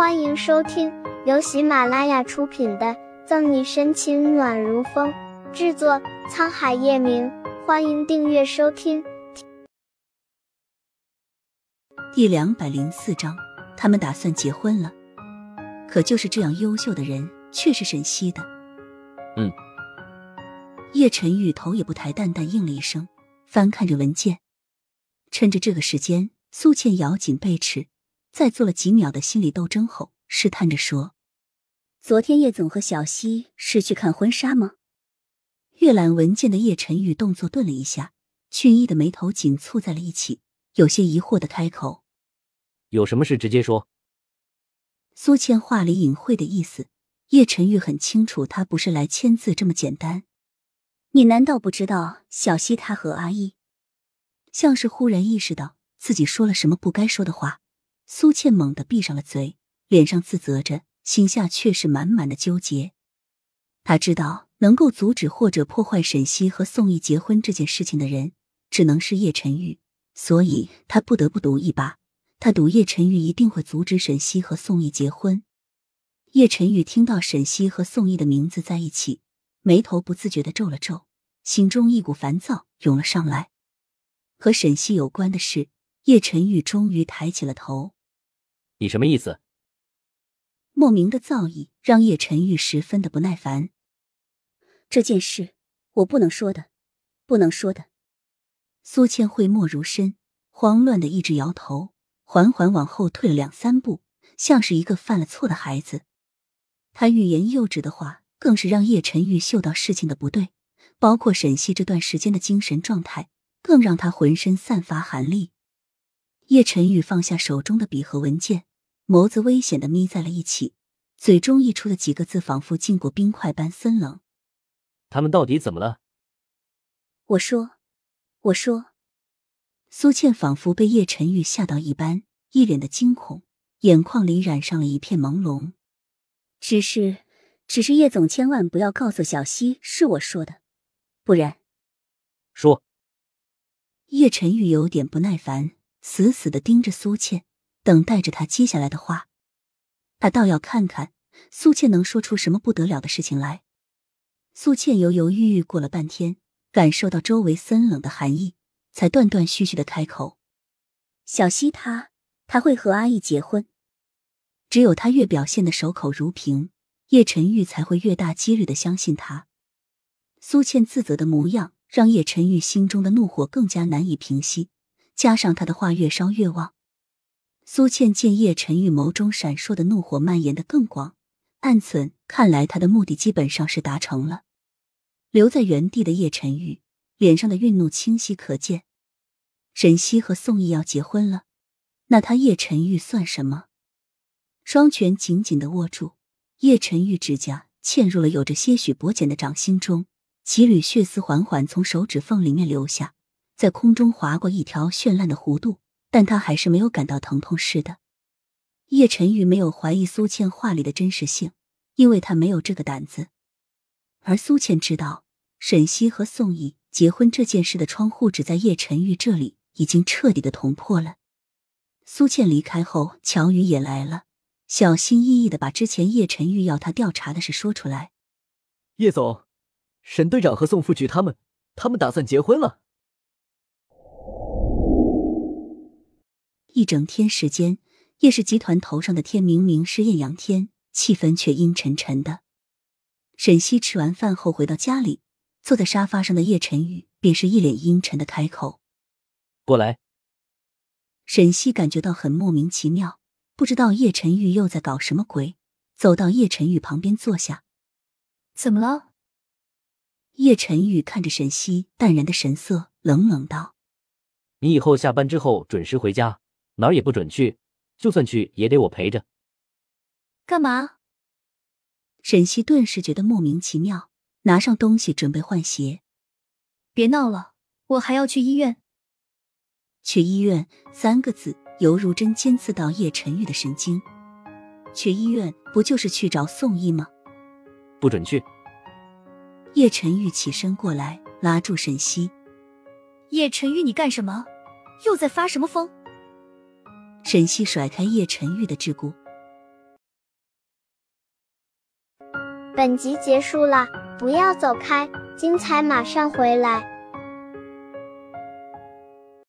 欢迎收听由喜马拉雅出品的《赠你深情暖如风》，制作沧海夜明。欢迎订阅收听。第两百零四章，他们打算结婚了。可就是这样优秀的人，却是沈西的。嗯。叶晨玉头也不抬，淡淡应了一声，翻看着文件。趁着这个时间，苏倩咬紧贝齿。在做了几秒的心理斗争后，试探着说：“昨天叶总和小溪是去看婚纱吗？”阅览文件的叶晨宇动作顿了一下，俊逸的眉头紧蹙在了一起，有些疑惑的开口：“有什么事直接说。”苏倩话里隐晦的意思，叶晨玉很清楚，他不是来签字这么简单。你难道不知道小溪他和阿义？像是忽然意识到自己说了什么不该说的话。苏倩猛地闭上了嘴，脸上自责着，心下却是满满的纠结。他知道能够阻止或者破坏沈西和宋毅结婚这件事情的人，只能是叶晨玉，所以他不得不赌一把。他赌叶晨玉一定会阻止沈西和宋毅结婚。叶晨玉听到沈西和宋毅的名字在一起，眉头不自觉的皱了皱，心中一股烦躁涌了上来。和沈西有关的事，叶晨玉终于抬起了头。你什么意思？莫名的造诣让叶晨玉十分的不耐烦。这件事我不能说的，不能说的。苏倩讳莫如深，慌乱的一直摇头，缓缓往后退了两三步，像是一个犯了错的孩子。他欲言又止的话，更是让叶晨玉嗅到事情的不对，包括沈西这段时间的精神状态，更让他浑身散发寒意。叶晨玉放下手中的笔和文件。眸子危险的眯在了一起，嘴中溢出的几个字仿佛浸过冰块般森冷。他们到底怎么了？我说，我说。苏倩仿佛被叶晨玉吓到一般，一脸的惊恐，眼眶里染上了一片朦胧。只是，只是叶总千万不要告诉小溪是我说的，不然。说。叶晨玉有点不耐烦，死死的盯着苏倩。等待着他接下来的话，他倒要看看苏倩能说出什么不得了的事情来。苏倩犹犹豫豫过了半天，感受到周围森冷的寒意，才断断续续的开口：“小溪他他会和阿义结婚。只有他越表现的守口如瓶，叶晨玉才会越大几率的相信他。”苏倩自责的模样让叶晨玉心中的怒火更加难以平息，加上他的话越烧越旺。苏倩见叶晨玉眸中闪烁的怒火蔓延的更广，暗忖：看来他的目的基本上是达成了。留在原地的叶晨玉脸上的愠怒清晰可见。沈西和宋毅要结婚了，那他叶晨玉算什么？双拳紧紧的握住，叶晨玉指甲嵌入了有着些许薄茧的掌心中，几缕血丝缓缓从手指缝里面流下，在空中划过一条绚烂的弧度。但他还是没有感到疼痛似的。叶晨玉没有怀疑苏倩话里的真实性，因为他没有这个胆子。而苏倩知道，沈西和宋毅结婚这件事的窗户纸在叶晨玉这里已经彻底的捅破了。苏倩离开后，乔宇也来了，小心翼翼的把之前叶晨玉要他调查的事说出来。叶总，沈队长和宋副局他们，他们打算结婚了。一整天时间，叶氏集团头上的天明明是艳阳天，气氛却阴沉沉的。沈西吃完饭后回到家里，坐在沙发上的叶晨宇便是一脸阴沉的开口：“过来。”沈西感觉到很莫名其妙，不知道叶晨玉又在搞什么鬼，走到叶晨玉旁边坐下。怎么了？叶晨玉看着沈西淡然的神色，冷冷道：“你以后下班之后准时回家。”哪儿也不准去，就算去也得我陪着。干嘛？沈西顿时觉得莫名其妙，拿上东西准备换鞋。别闹了，我还要去医院。去医院三个字犹如针尖刺到叶晨玉的神经。去医院不就是去找宋毅吗？不准去！叶晨玉起身过来，拉住沈西。叶晨玉，你干什么？又在发什么疯？沈西甩开叶晨玉的桎梏。本集结束了不要走开精彩马上回来。